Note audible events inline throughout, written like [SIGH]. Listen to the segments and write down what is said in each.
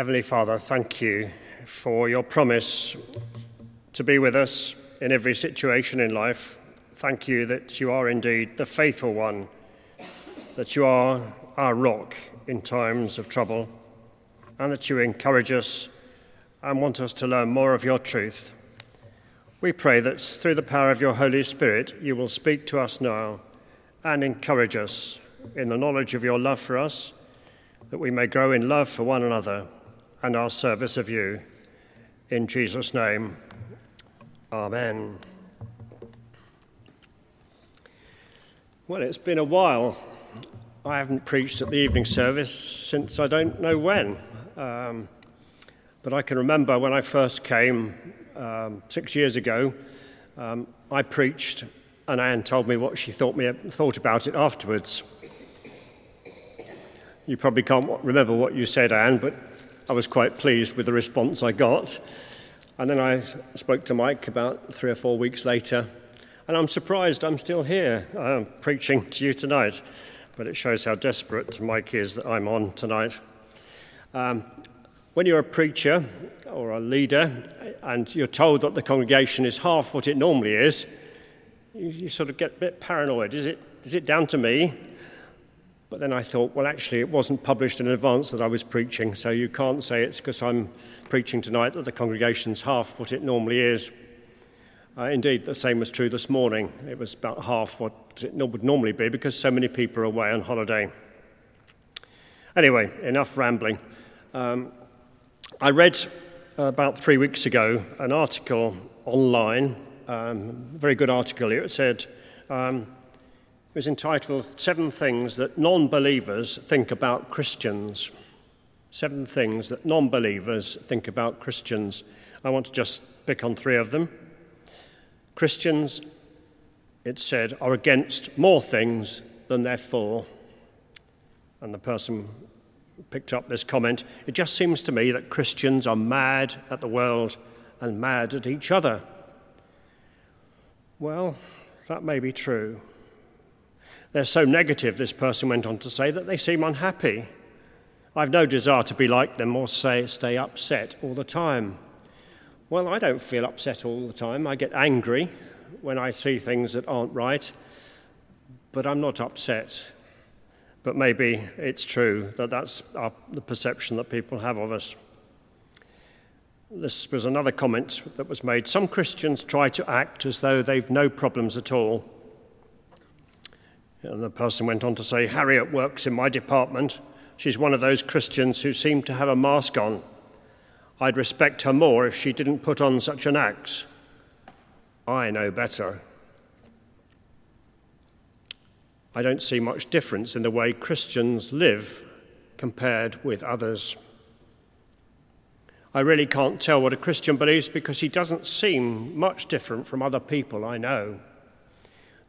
Heavenly Father, thank you for your promise to be with us in every situation in life. Thank you that you are indeed the faithful one, that you are our rock in times of trouble, and that you encourage us and want us to learn more of your truth. We pray that through the power of your Holy Spirit, you will speak to us now and encourage us in the knowledge of your love for us, that we may grow in love for one another and our service of you. In Jesus' name, Amen. Well, it's been a while. I haven't preached at the evening service since I don't know when. Um, but I can remember when I first came um, six years ago, um, I preached, and Anne told me what she thought, me, thought about it afterwards. You probably can't remember what you said, Anne, but I was quite pleased with the response I got. And then I spoke to Mike about three or four weeks later, and I'm surprised I'm still here uh, preaching to you tonight. But it shows how desperate Mike is that I'm on tonight. Um, when you're a preacher or a leader and you're told that the congregation is half what it normally is, you, you sort of get a bit paranoid. Is it, is it down to me? But then I thought, well, actually, it wasn't published in advance that I was preaching, so you can't say it's because I'm preaching tonight that the congregation's half what it normally is. Uh, indeed, the same was true this morning. It was about half what it would normally be because so many people are away on holiday. Anyway, enough rambling. Um, I read about three weeks ago an article online, um, a very good article. It said, um, it was entitled Seven Things That Non Believers Think About Christians. Seven things that non believers think about Christians. I want to just pick on three of them. Christians, it said, are against more things than they're for. And the person picked up this comment. It just seems to me that Christians are mad at the world and mad at each other. Well, that may be true. They're so negative, this person went on to say, that they seem unhappy. I've no desire to be like them or say, stay upset all the time. Well, I don't feel upset all the time. I get angry when I see things that aren't right, but I'm not upset. But maybe it's true that that's our, the perception that people have of us. This was another comment that was made. Some Christians try to act as though they've no problems at all and the person went on to say, Harriet works in my department. She's one of those Christians who seem to have a mask on. I'd respect her more if she didn't put on such an axe. I know better. I don't see much difference in the way Christians live compared with others. I really can't tell what a Christian believes because he doesn't seem much different from other people I know.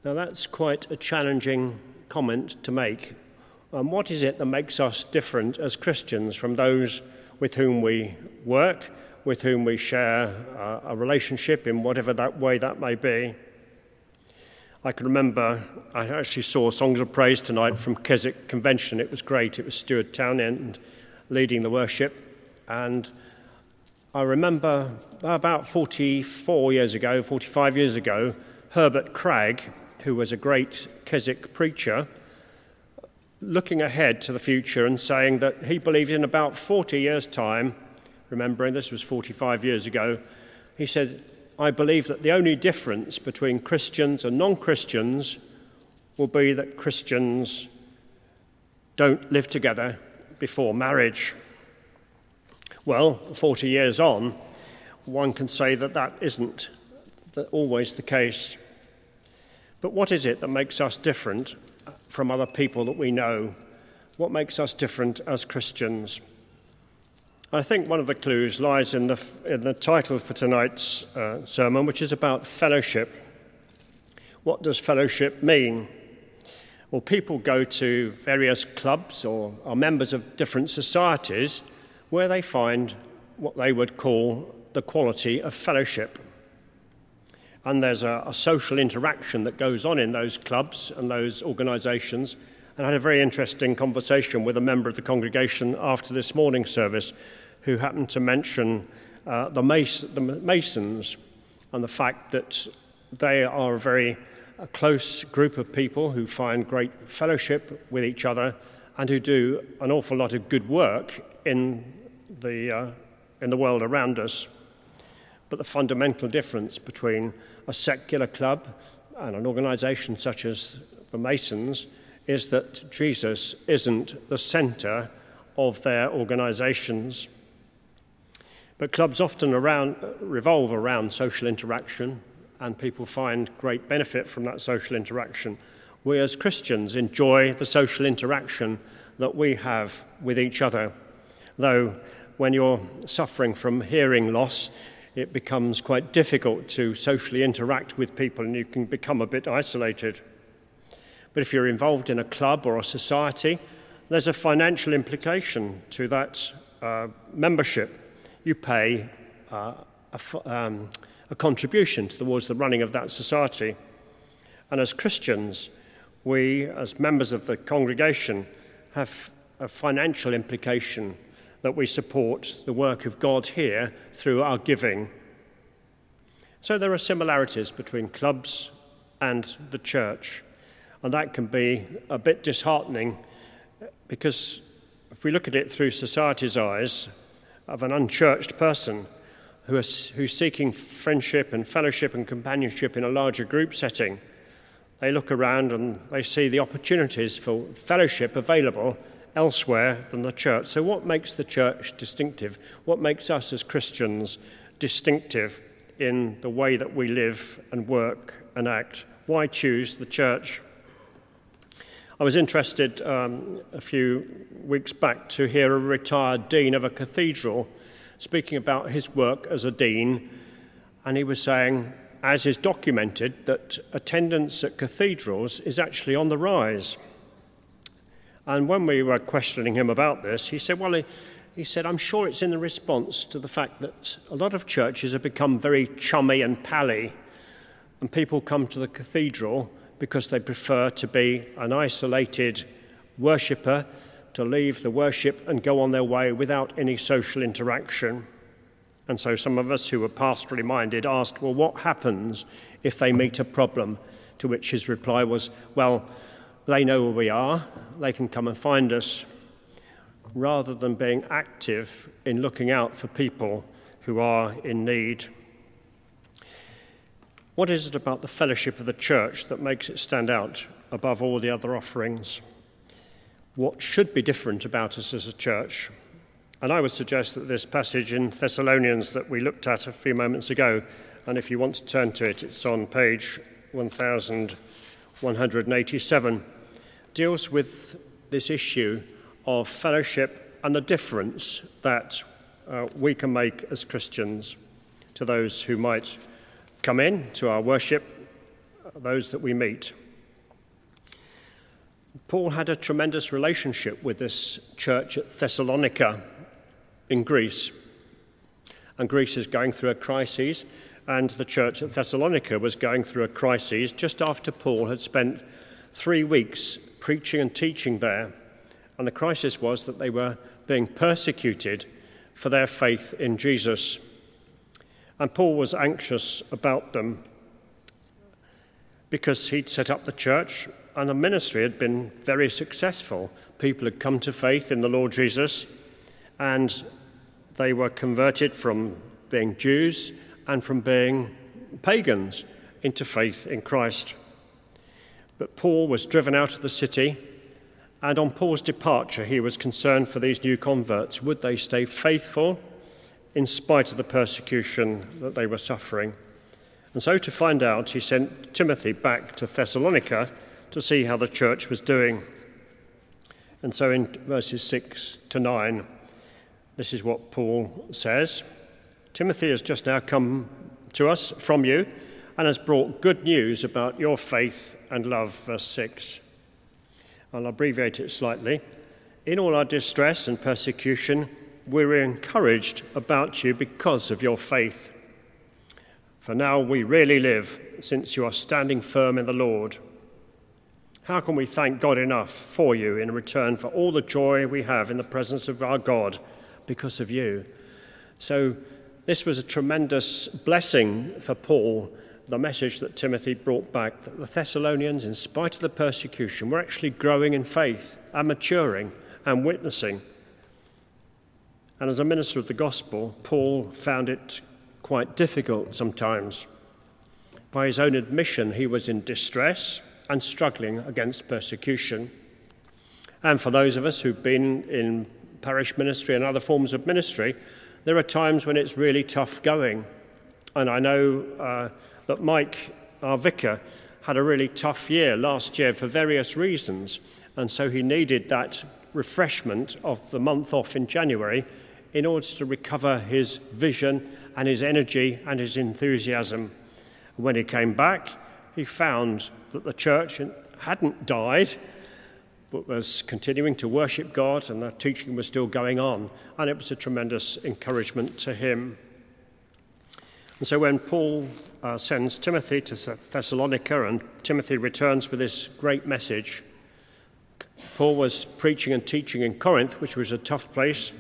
Now, that's quite a challenging comment to make. Um, what is it that makes us different as Christians from those with whom we work, with whom we share uh, a relationship in whatever that way that may be? I can remember I actually saw Songs of Praise tonight from Keswick Convention. It was great. It was Stuart Townend leading the worship. And I remember about 44 years ago, 45 years ago, Herbert Cragg, who was a great Keswick preacher, looking ahead to the future and saying that he believed in about 40 years' time, remembering this was 45 years ago, he said, I believe that the only difference between Christians and non Christians will be that Christians don't live together before marriage. Well, 40 years on, one can say that that isn't always the case. But what is it that makes us different from other people that we know? What makes us different as Christians? I think one of the clues lies in the, in the title for tonight's uh, sermon, which is about fellowship. What does fellowship mean? Well, people go to various clubs or are members of different societies where they find what they would call the quality of fellowship and there's a, a, social interaction that goes on in those clubs and those organisations. And I had a very interesting conversation with a member of the congregation after this morning service who happened to mention uh, the, Mas- the Masons and the fact that they are a very a close group of people who find great fellowship with each other and who do an awful lot of good work in the, uh, in the world around us. But the fundamental difference between a secular club and an organization such as the Masons is that Jesus isn't the center of their organizations. But clubs often around, revolve around social interaction, and people find great benefit from that social interaction. We as Christians enjoy the social interaction that we have with each other. Though, when you're suffering from hearing loss, it becomes quite difficult to socially interact with people and you can become a bit isolated. But if you're involved in a club or a society, there's a financial implication to that uh, membership. You pay uh, a, um, a contribution towards the running of that society. And as Christians, we, as members of the congregation, have a financial implication that we support the work of God here through our giving. So there are similarities between clubs and the church, and that can be a bit disheartening because if we look at it through society's eyes of an unchurched person, who are, who's seeking friendship and fellowship and companionship in a larger group setting, they look around and they see the opportunities for fellowship available elsewhere than the church. So, what makes the church distinctive? What makes us as Christians distinctive in the way that we live and work and act? Why choose the church? I was interested um, a few weeks back to hear a retired dean of a cathedral speaking about his work as a dean, and he was saying, as is documented, that attendance at cathedrals is actually on the rise. And when we were questioning him about this, he said, Well, he, he said, I'm sure it's in the response to the fact that a lot of churches have become very chummy and pally, and people come to the cathedral because they prefer to be an isolated worshipper to leave the worship and go on their way without any social interaction. And so some of us who were pastorally minded asked, Well, what happens if they meet a problem? To which his reply was, Well, they know where we are, they can come and find us, rather than being active in looking out for people who are in need. What is it about the fellowship of the church that makes it stand out above all the other offerings? what should be different about us as a church. And I would suggest that this passage in Thessalonians that we looked at a few moments ago, and if you want to turn to it, it's on page 1187, deals with this issue of fellowship and the difference that uh, we can make as Christians to those who might come in to our worship, those that we meet. Paul had a tremendous relationship with this church at Thessalonica in Greece. And Greece is going through a crisis, and the church at Thessalonica was going through a crisis just after Paul had spent three weeks preaching and teaching there. And the crisis was that they were being persecuted for their faith in Jesus. And Paul was anxious about them because he'd set up the church and the ministry had been very successful. People had come to faith in the Lord Jesus, and they were converted from being Jews and from being pagans into faith in Christ. But Paul was driven out of the city, and on Paul's departure, he was concerned for these new converts. Would they stay faithful in spite of the persecution that they were suffering? And so, to find out, he sent Timothy back to Thessalonica to see how the church was doing. And so in verses 6 to 9, this is what Paul says Timothy has just now come to us from you and has brought good news about your faith and love. Verse 6. I'll abbreviate it slightly. In all our distress and persecution, we're encouraged about you because of your faith. For now we really live, since you are standing firm in the Lord. How can we thank God enough for you in return for all the joy we have in the presence of our God because of you. So, this was a tremendous blessing for Paul, the message that Timothy brought back that the Thessalonians, in spite of the persecution, were actually growing in faith and maturing and witnessing. And as a minister of the gospel, Paul found it quite difficult sometimes. By his own admission, he was in distress and struggling against persecution. And for those of us who've been in parish ministry and other forms of ministry, there are times when it's really tough going. And I know uh, that Mike, our vicar, had a really tough year last year for various reasons. And so he needed that refreshment of the month off in January in order to recover his vision and his energy and his enthusiasm. When he came back, he found that the church hadn't died, but was continuing to worship God, and the teaching was still going on. And it was a tremendous encouragement to him. And so when Paul uh, sends Timothy to Thessalonica, and Timothy returns with this great message, Paul was preaching and teaching in Corinth, which was a tough place,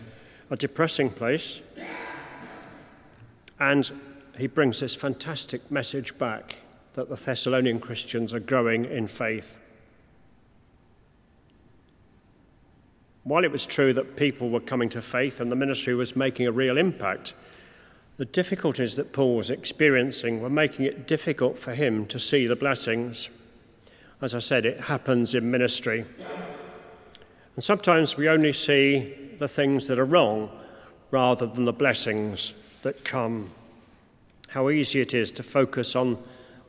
a depressing place. And he brings this fantastic message back that the Thessalonian Christians are growing in faith. While it was true that people were coming to faith and the ministry was making a real impact, the difficulties that Paul was experiencing were making it difficult for him to see the blessings. As I said, it happens in ministry. And sometimes we only see the things that are wrong rather than the blessings that come. How easy it is to focus on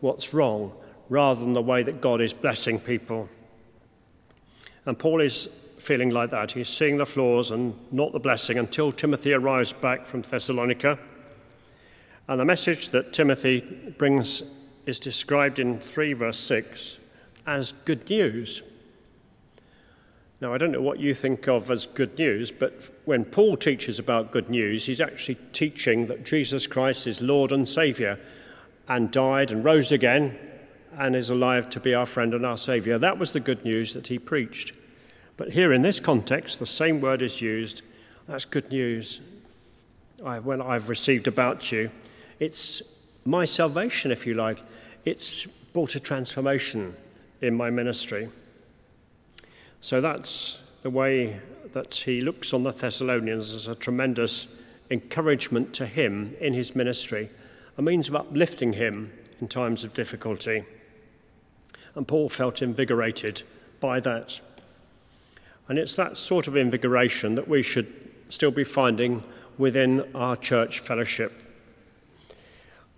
what's wrong rather than the way that God is blessing people. And Paul is feeling like that. He's seeing the flaws and not the blessing until Timothy arrives back from Thessalonica. And the message that Timothy brings is described in 3 verse 6 as good news. Now, I don't know what you think of as good news, but when Paul teaches about good news, he's actually teaching that Jesus Christ is Lord and Saviour and died and rose again and is alive to be our friend and our Saviour. That was the good news that he preached. But here in this context, the same word is used. That's good news. I, when I've received about you, it's my salvation, if you like. It's brought a transformation in my ministry. So that's the way that he looks on the Thessalonians as a tremendous encouragement to him in his ministry, a means of uplifting him in times of difficulty. And Paul felt invigorated by that. And it's that sort of invigoration that we should still be finding within our church fellowship.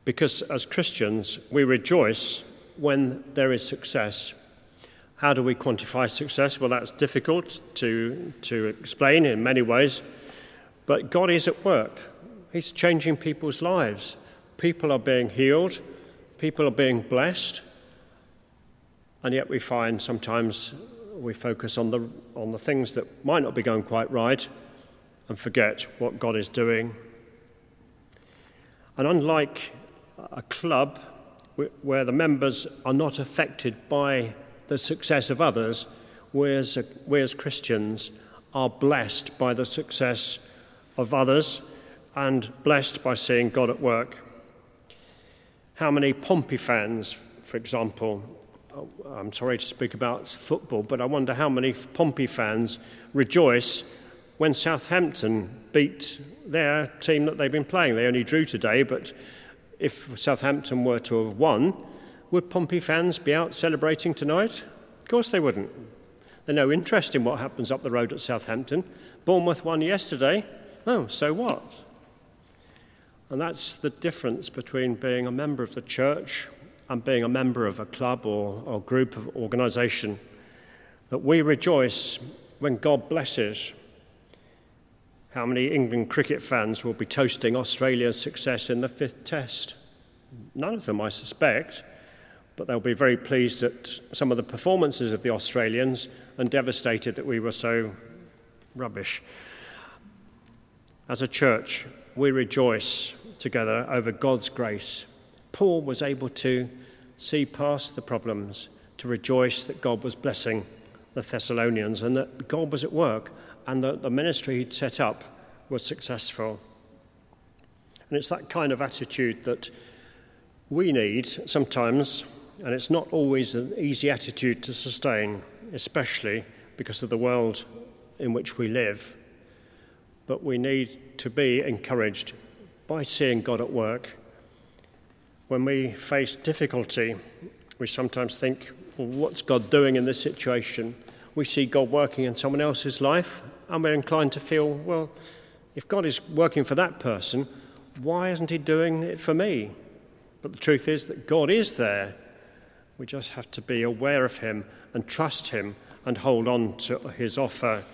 Because as Christians, we rejoice when there is success how do we quantify success? Well, that's difficult to, to explain in many ways, but God is at work. He's changing people's lives. People are being healed, people are being blessed, and yet we find sometimes we focus on the, on the things that might not be going quite right and forget what God is doing. And unlike a club where the members are not affected by the success of others, we as, we as Christians are blessed by the success of others and blessed by seeing God at work. How many Pompey fans, for example, Oh, I'm sorry to speak about football, but I wonder how many Pompey fans rejoice when Southampton beat their team that they've been playing. They only drew today, but if Southampton were to have won, would Pompey fans be out celebrating tonight? Of course they wouldn't. They're no interest in what happens up the road at Southampton. Bournemouth won yesterday. Oh, so what? And that's the difference between being a member of the church and being a member of a club or, or group of organisation. That we rejoice when God blesses. How many England cricket fans will be toasting Australia's success in the fifth test? None of them, I suspect but they'll be very pleased at some of the performances of the Australians and devastated that we were so rubbish. As a church, we rejoice together over God's grace. Paul was able to see past the problems, to rejoice that God was blessing the Thessalonians and that God was at work and that the ministry he'd set up was successful. And it's that kind of attitude that we need sometimes, and it's not always an easy attitude to sustain, especially because of the world in which we live. But we need to be encouraged by seeing God at work. When we face difficulty, we sometimes think, well, what's God doing in this situation? We see God working in someone else's life, and we're inclined to feel, well, if God is working for that person, why isn't He doing it for me? But the truth is that God is there. We just have to be aware of Him and trust Him and hold on to His offer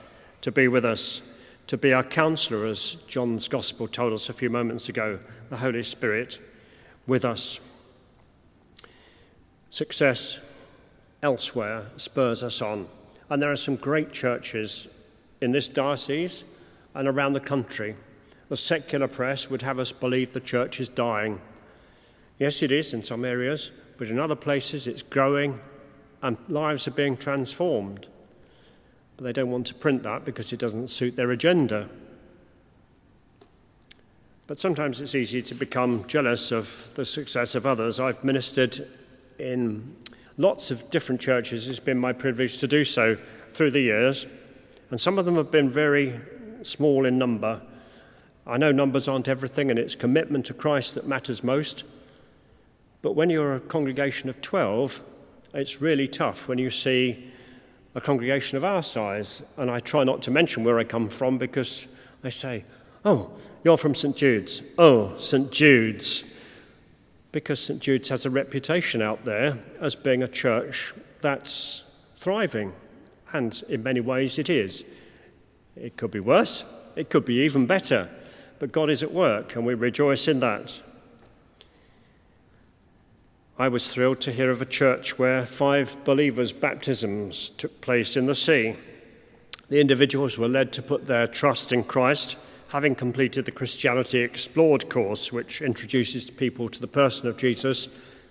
to be with us, to be our counselor, as John's Gospel told us a few moments ago, the Holy Spirit with us. Success elsewhere spurs us on. And there are some great churches in this diocese and around the country. The secular press would have us believe the church is dying. Yes, it is in some areas, but in other places it's growing and lives are being transformed. But they don't want to print that because it doesn't suit their agenda. But sometimes it's easy to become jealous of the success of others. I've ministered in lots of different churches. It's been my privilege to do so through the years. And some of them have been very small in number. I know numbers aren't everything, and it's commitment to Christ that matters most. But when you're a congregation of 12, it's really tough when you see a congregation of our size. And I try not to mention where I come from because they say, Oh, you're from St. Jude's. Oh, St. Jude's. Because St. Jude's has a reputation out there as being a church that's thriving. And in many ways it is. It could be worse, it could be even better. But God is at work, and we rejoice in that. I was thrilled to hear of a church where five believers' baptisms took place in the sea. The individuals were led to put their trust in Christ, having completed the Christianity Explored course, which introduces people to the person of Jesus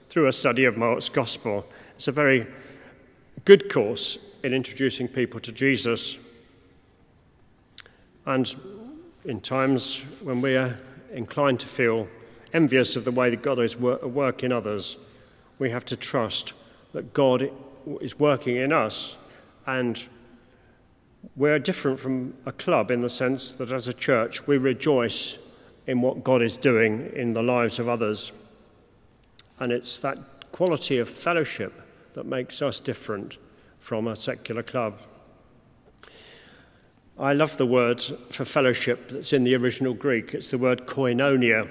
through a study of Mark's Gospel. It's a very good course in introducing people to Jesus. And in times when we are inclined to feel envious of the way that God is at work in others, we have to trust that God is working in us. And we're different from a club in the sense that as a church, we rejoice in what God is doing in the lives of others. And it's that quality of fellowship that makes us different from a secular club. I love the word for fellowship that's in the original Greek. It's the word koinonia.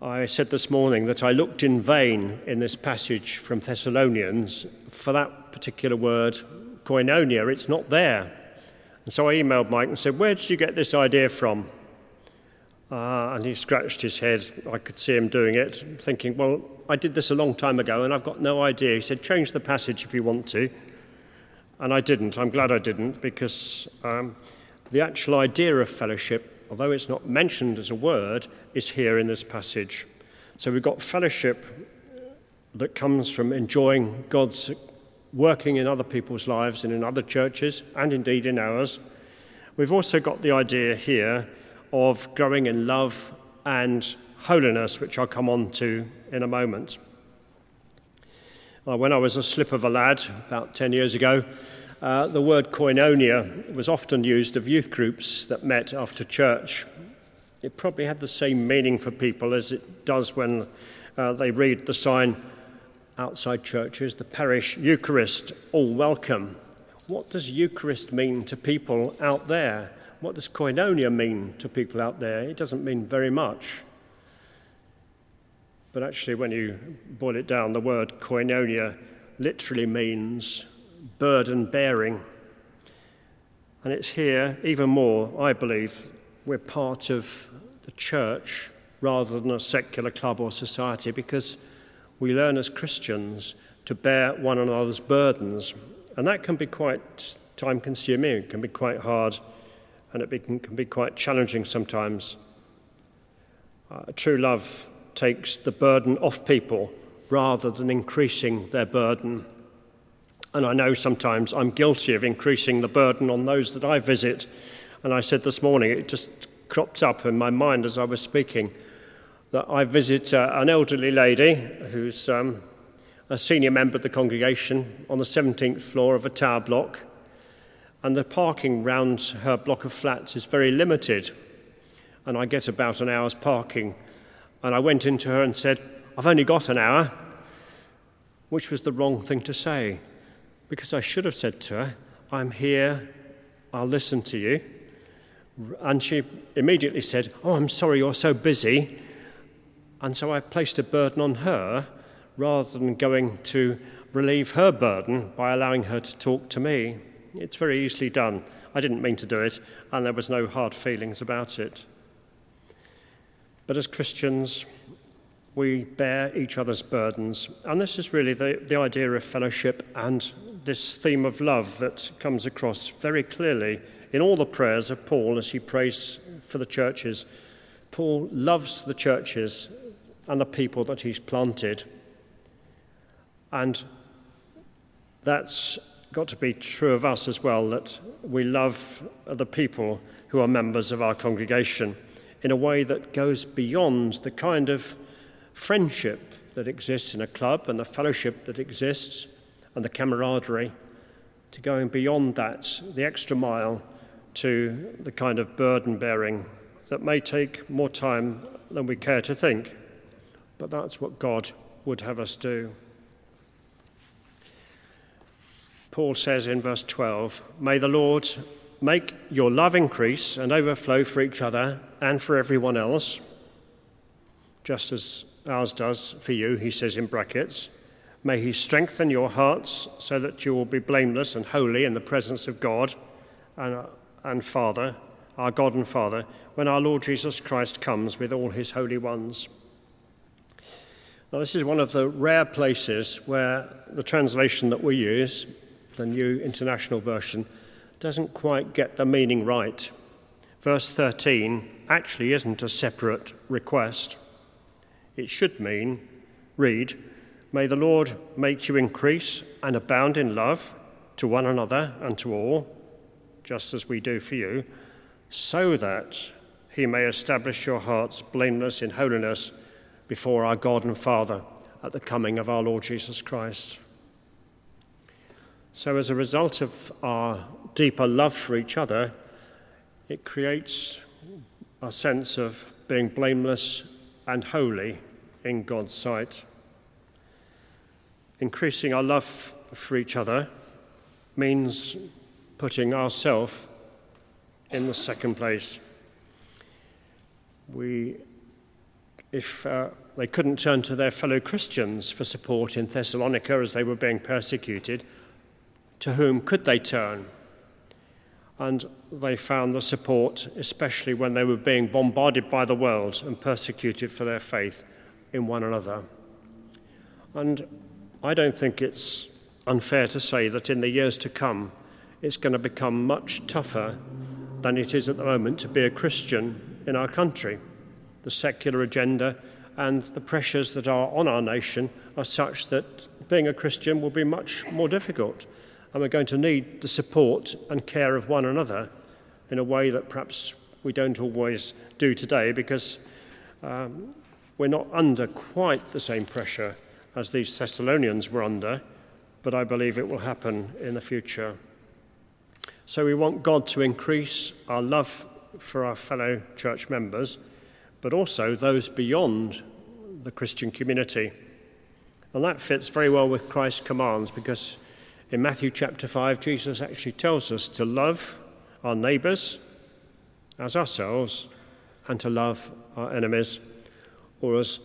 I said this morning that I looked in vain in this passage from Thessalonians for that particular word, koinonia. It's not there. And so I emailed Mike and said, Where did you get this idea from? Uh, and he scratched his head. I could see him doing it, thinking, Well, I did this a long time ago and I've got no idea. He said, Change the passage if you want to. And I didn't. I'm glad I didn't because um, the actual idea of fellowship, although it's not mentioned as a word, is here in this passage. So we've got fellowship that comes from enjoying God's working in other people's lives and in other churches, and indeed in ours. We've also got the idea here of growing in love and holiness, which I'll come on to in a moment. When I was a slip of a lad about 10 years ago, uh, the word koinonia was often used of youth groups that met after church. It probably had the same meaning for people as it does when uh, they read the sign outside churches, the parish Eucharist, all welcome. What does Eucharist mean to people out there? What does koinonia mean to people out there? It doesn't mean very much. But actually, when you boil it down, the word koinonia literally means burden bearing. And it's here, even more, I believe, we're part of the church rather than a secular club or society because we learn as Christians to bear one another's burdens. And that can be quite time consuming, it can be quite hard, and it can be quite challenging sometimes. Uh, true love takes the burden off people rather than increasing their burden. And I know sometimes I'm guilty of increasing the burden on those that I visit. And I said this morning, it just cropped up in my mind as I was speaking, that I visit uh, an elderly lady who's um, a senior member of the congregation on the 17th floor of a tower block, and the parking round her block of flats is very limited. And I get about an hour's parking. And I went into her and said, I've only got an hour, which was the wrong thing to say, because I should have said to her, I'm here, I'll listen to you. And she immediately said, Oh, I'm sorry you're so busy. And so I placed a burden on her rather than going to relieve her burden by allowing her to talk to me. It's very easily done. I didn't mean to do it, and there was no hard feelings about it. But as Christians, we bear each other's burdens. And this is really the, the idea of fellowship and this theme of love that comes across very clearly in all the prayers of Paul as he prays for the churches. Paul loves the churches and the people that he's planted. And that's got to be true of us as well, that we love the people who are members of our congregation in a way that goes beyond the kind of friendship that exists in a club and the fellowship that exists and the camaraderie, to going beyond that, the extra mile, to the kind of burden bearing that may take more time than we care to think. But that's what God would have us do. Paul says in verse 12, May the Lord make your love increase and overflow for each other and for everyone else, just as ours does for you, he says in brackets. May he strengthen your hearts so that you will be blameless and holy in the presence of God and, and Father, our God and Father, when our Lord Jesus Christ comes with all his holy ones. Now, this is one of the rare places where the translation that we use, the New International Version, doesn't quite get the meaning right. Verse 13 actually isn't a separate request. It should mean, read, May the Lord make you increase and abound in love to one another and to all, just as we do for you, so that he may establish your hearts blameless in holiness before our God and Father at the coming of our Lord Jesus Christ. So, as a result of our deeper love for each other, it creates a sense of being blameless and holy in God's sight. Increasing our love for each other means putting ourselves in the second place. We, if uh, they couldn't turn to their fellow Christians for support in Thessalonica as they were being persecuted, to whom could they turn? And they found the support, especially when they were being bombarded by the world and persecuted for their faith in one another. And I don't think it's unfair to say that in the years to come, it's going to become much tougher than it is at the moment to be a Christian in our country. The secular agenda and the pressures that are on our nation are such that being a Christian will be much more difficult. And we're going to need the support and care of one another in a way that perhaps we don't always do today because um, we're not under quite the same pressure as these Thessalonians were under, but I believe it will happen in the future. So we want God to increase our love for our fellow church members, but also those beyond the Christian community. And that fits very well with Christ's commands because in Matthew chapter 5, Jesus actually tells us to love our neighbours as ourselves and to love our enemies or as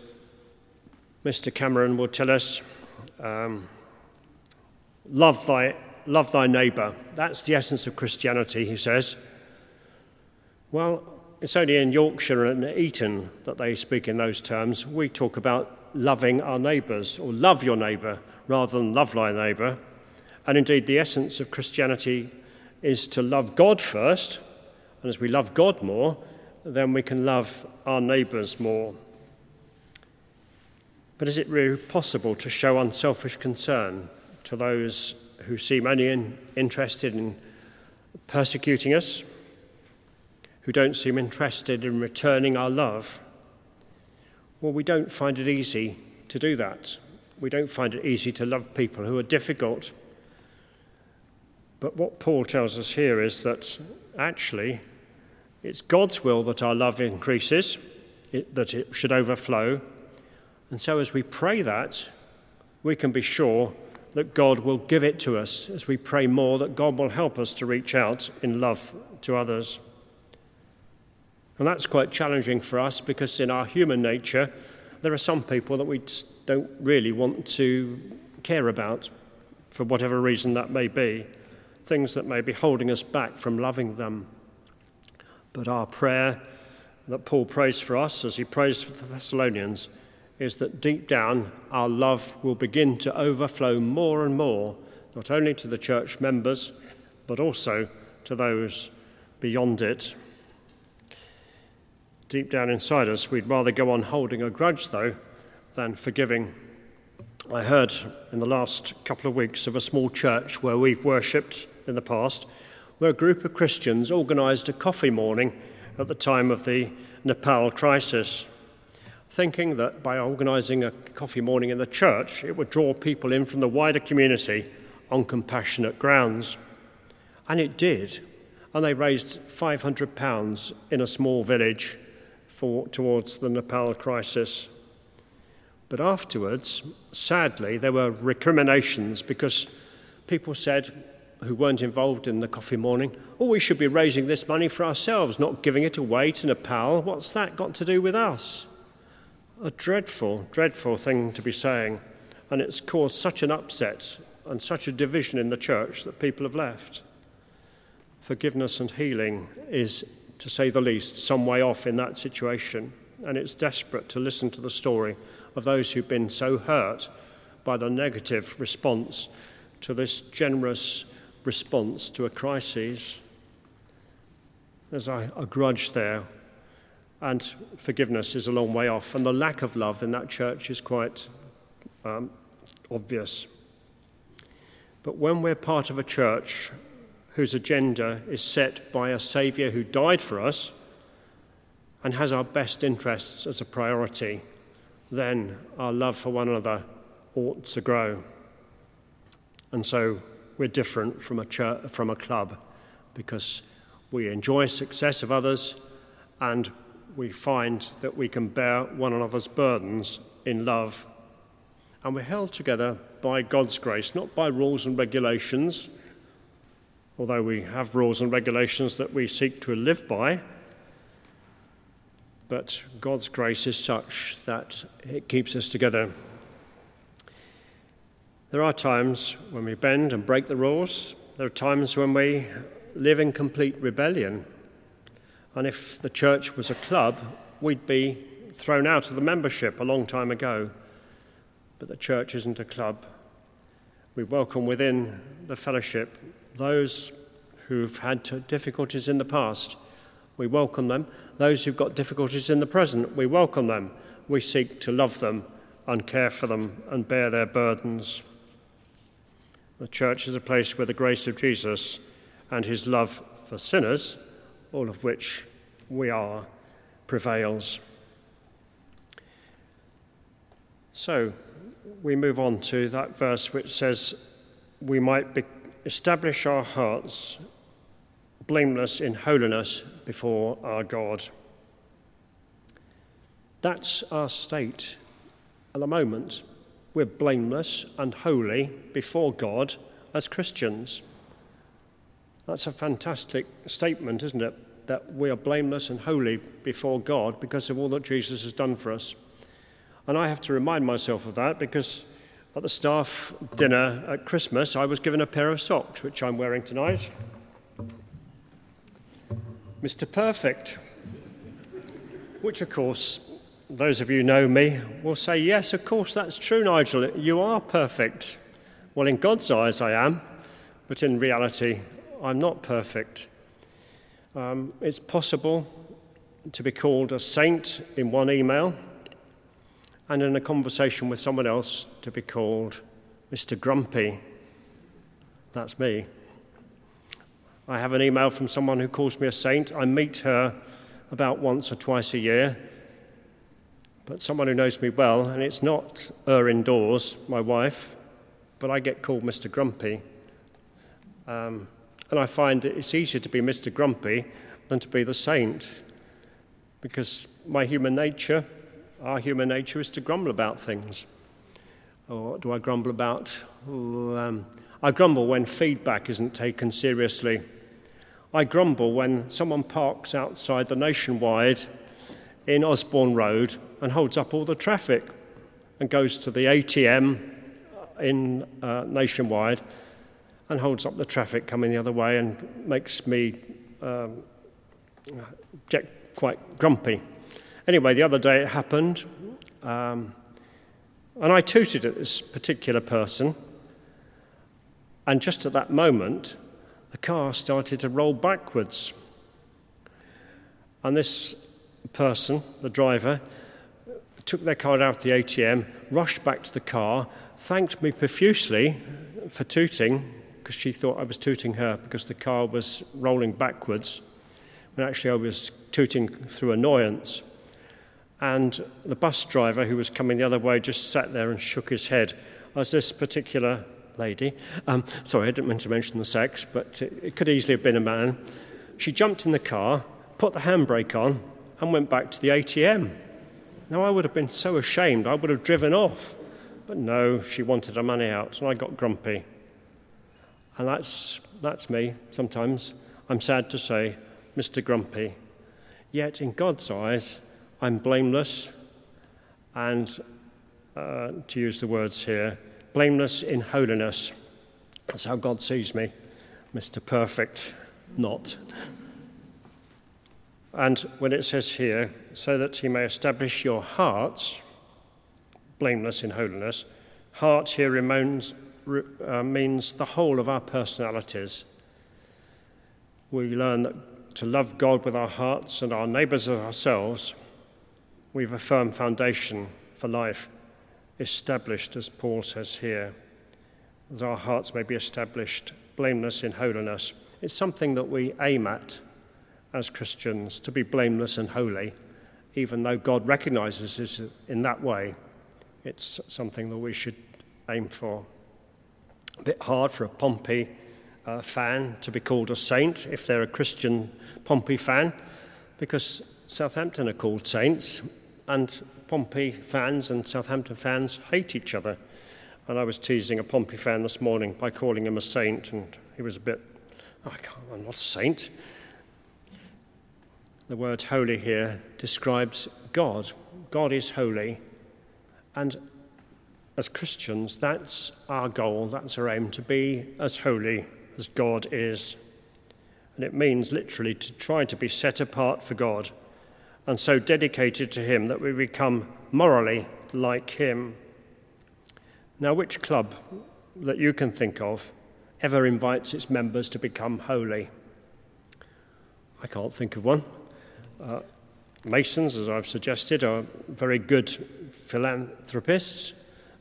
Mr. Cameron will tell us, um, love, thy, love thy neighbour. That's the essence of Christianity, he says. Well, it's only in Yorkshire and Eton that they speak in those terms. We talk about loving our neighbours, or love your neighbour, rather than love thy neighbour. And indeed, the essence of Christianity is to love God first, and as we love God more, then we can love our neighbours more. But is it really possible to show unselfish concern to those who seem only in, interested in persecuting us? Who don't seem interested in returning our love, well, we don't find it easy to do that. We don't find it easy to love people who are difficult. But what Paul tells us here is that actually it's God's will that our love increases, it, that it should overflow. And so as we pray that, we can be sure that God will give it to us as we pray more, that God will help us to reach out in love to others. And that's quite challenging for us because in our human nature, there are some people that we just don't really want to care about for whatever reason that may be, things that may be holding us back from loving them. But our prayer that Paul prays for us as he prays for the Thessalonians is that deep down our love will begin to overflow more and more, not only to the church members, but also to those beyond it. Deep down inside us, we'd rather go on holding a grudge, though, than forgiving. I heard in the last couple of weeks of a small church where we've worshipped in the past, where a group of Christians organised a coffee morning at the time of the Nepal crisis, thinking that by organising a coffee morning in the church, it would draw people in from the wider community on compassionate grounds. And it did. And they raised £500 in a small village for, towards the Nepal crisis. But afterwards, sadly, there were recriminations because people said, who weren't involved in the coffee morning, oh, we should be raising this money for ourselves, not giving it away to Nepal. What's that got to do with us? A dreadful, dreadful thing to be saying. And it's caused such an upset and such a division in the church that people have left. Forgiveness and healing is to say the least, some way off in that situation. And it's desperate to listen to the story of those who've been so hurt by the negative response to this generous response to a crisis. There's a, a grudge there, and forgiveness is a long way off. And the lack of love in that church is quite um, obvious. But when we're part of a church whose agenda is set by a Saviour who died for us and has our best interests as a priority, then our love for one another ought to grow. And so we're different from a, church, from a club because we enjoy success of others and we find that we can bear one another's burdens in love. And we're held together by God's grace, not by rules and regulations although we have rules and regulations that we seek to live by. But God's grace is such that it keeps us together. There are times when we bend and break the rules. There are times when we live in complete rebellion. And if the church was a club, we'd be thrown out of the membership a long time ago. But the church isn't a club. We welcome within the fellowship those who've had difficulties in the past, we welcome them. Those who've got difficulties in the present, we welcome them. We seek to love them and care for them and bear their burdens. The church is a place where the grace of Jesus and his love for sinners, all of which we are, prevails. So we move on to that verse which says, We might be establish our hearts blameless in holiness before our God. That's our state at the moment. We're blameless and holy before God as Christians. That's a fantastic statement, isn't it? That we are blameless and holy before God because of all that Jesus has done for us. And I have to remind myself of that because at the staff dinner at Christmas, I was given a pair of socks, which I'm wearing tonight. Mr. Perfect, which, of course, those of you who know me will say, Yes, of course, that's true, Nigel. You are perfect. Well, in God's eyes, I am, but in reality, I'm not perfect. Um, it's possible to be called a saint in one email and in a conversation with someone else to be called Mr. Grumpy. That's me. I have an email from someone who calls me a saint. I meet her about once or twice a year. But someone who knows me well, and it's not her indoors, my wife, but I get called Mr. Grumpy. Um, and I find it's easier to be Mr. Grumpy than to be the saint because my human nature, our human nature, is to grumble about things. What do I grumble about? Um, I grumble when feedback isn't taken seriously. I grumble when someone parks outside the Nationwide in Osborne Road and holds up all the traffic and goes to the ATM in uh, Nationwide and holds up the traffic coming the other way and makes me um, get quite grumpy. Anyway, the other day it happened, um, and I tooted at this particular person, and just at that moment, the car started to roll backwards. And this person, the driver, took their card out of the ATM, rushed back to the car, thanked me profusely for tooting, because she thought I was tooting her because the car was rolling backwards, when actually I was tooting through annoyance. And the bus driver who was coming the other way just sat there and shook his head as this particular lady, um, sorry, I didn't mean to mention the sex, but it, it could easily have been a man, she jumped in the car, put the handbrake on, and went back to the ATM. Now, I would have been so ashamed, I would have driven off. But no, she wanted her money out, and I got grumpy. And that's, that's me sometimes. I'm sad to say, Mr. Grumpy. Yet, in God's eyes, I'm blameless and, uh, to use the words here, blameless in holiness. That's how God sees me, Mr. Perfect, not. And when it says here, so that he may establish your hearts, blameless in holiness, heart here remains, uh, means the whole of our personalities. We learn that to love God with our hearts and our neighbours as ourselves, we've a firm foundation for life established, as Paul says here, that our hearts may be established blameless in holiness. It's something that we aim at as Christians, to be blameless and holy, even though God recognizes us in that way. It's something that we should aim for. A bit hard for a Pompey uh, fan to be called a saint if they're a Christian Pompey fan, because Southampton are called saints, and Pompey fans and Southampton fans hate each other. And I was teasing a Pompey fan this morning by calling him a saint, and he was a bit, oh, I can't, I'm not a saint. The word holy here describes God. God is holy. And as Christians, that's our goal, that's our aim, to be as holy as God is. And it means literally to try to be set apart for God and so dedicated to Him that we become morally like Him. Now, which club that you can think of ever invites its members to become holy? I can't think of one. Uh, Masons, as I've suggested, are very good philanthropists.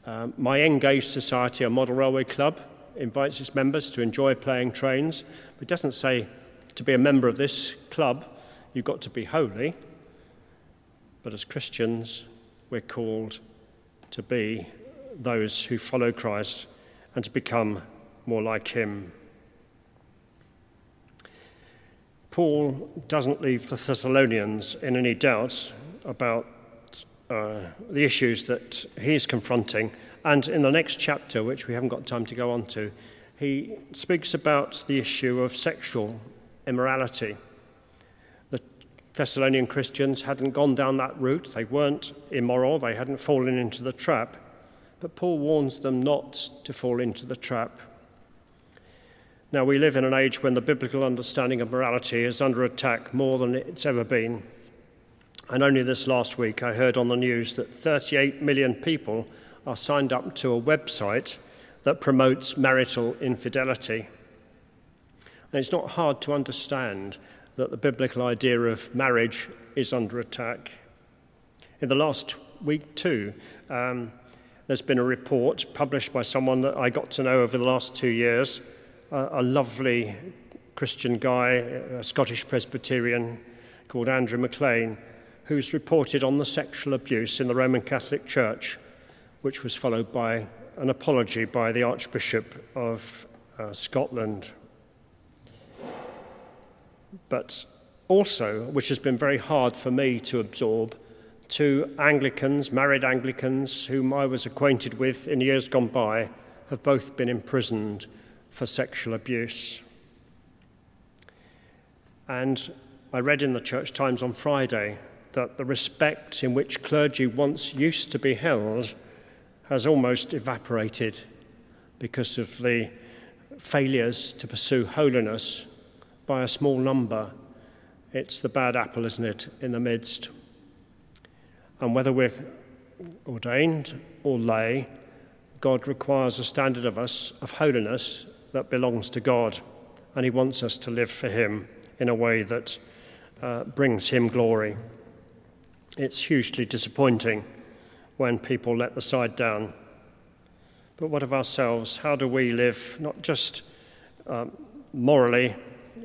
Um, my N Gauge Society, a model railway club, invites its members to enjoy playing trains, but it doesn't say to be a member of this club, you've got to be holy. But as Christians, we're called to be those who follow Christ and to become more like him. Paul doesn't leave the Thessalonians in any doubt about uh, the issues that he's confronting. And in the next chapter, which we haven't got time to go on to, he speaks about the issue of sexual immorality. Thessalonian Christians hadn't gone down that route. They weren't immoral, they hadn't fallen into the trap. But Paul warns them not to fall into the trap. Now, we live in an age when the biblical understanding of morality is under attack more than it's ever been. And only this last week, I heard on the news that 38 million people are signed up to a website that promotes marital infidelity. And it's not hard to understand that the biblical idea of marriage is under attack. In the last week, too, um, there's been a report published by someone that I got to know over the last two years, a, a lovely Christian guy, a Scottish Presbyterian called Andrew McLellan, who's reported on the sexual abuse in the Roman Catholic Church, which was followed by an apology by the Archbishop of uh, Scotland. But also, which has been very hard for me to absorb, two Anglicans, married Anglicans, whom I was acquainted with in years gone by, have both been imprisoned for sexual abuse. And I read in the Church Times on Friday that the respect in which clergy once used to be held has almost evaporated because of the failures to pursue holiness by a small number. It's the bad apple, isn't it, in the midst. And whether we're ordained or lay, God requires a standard of us of holiness that belongs to God, and He wants us to live for Him in a way that uh, brings Him glory. It's hugely disappointing when people let the side down. But what of ourselves? How do we live? Not just um, morally,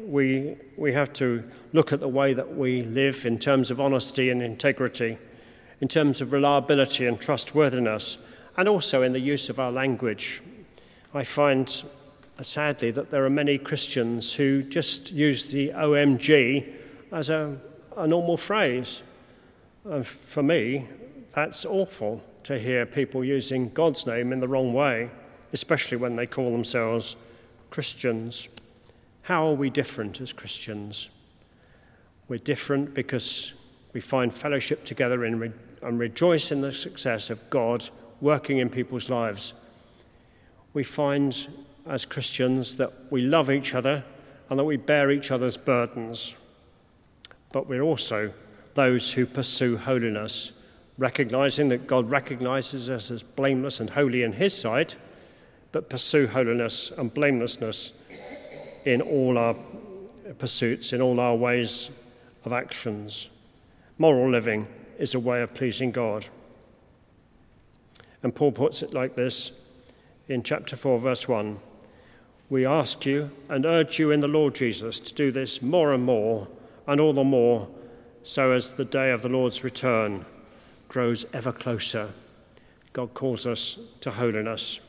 we, we have to look at the way that we live in terms of honesty and integrity, in terms of reliability and trustworthiness, and also in the use of our language. I find, uh, sadly, that there are many Christians who just use the OMG as a, a normal phrase. And for me, that's awful to hear people using God's name in the wrong way, especially when they call themselves Christians. How are we different as Christians? We're different because we find fellowship together and, and rejoice in the success of God working in people's lives. We find as Christians that we love each other and that we bear each other's burdens. But we're also those who pursue holiness recognizing that God recognizes us as blameless and holy in His sight, but pursue holiness and blamelessness in all our pursuits, in all our ways of actions. Moral living is a way of pleasing God. And Paul puts it like this in chapter 4, verse 1 We ask you and urge you in the Lord Jesus to do this more and more, and all the more, so as the day of the Lord's return grows ever closer. God calls us to holiness.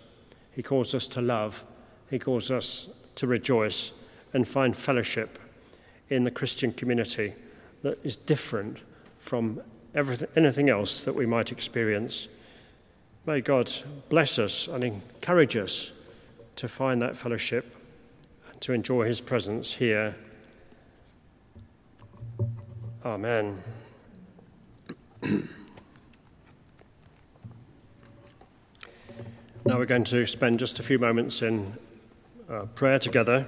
He calls us to love. He calls us to rejoice and find fellowship in the Christian community that is different from everything, anything else that we might experience. May God bless us and encourage us to find that fellowship and to enjoy His presence here. Amen. [CLEARS THROAT] Now we're going to spend just a few moments in uh, prayer together.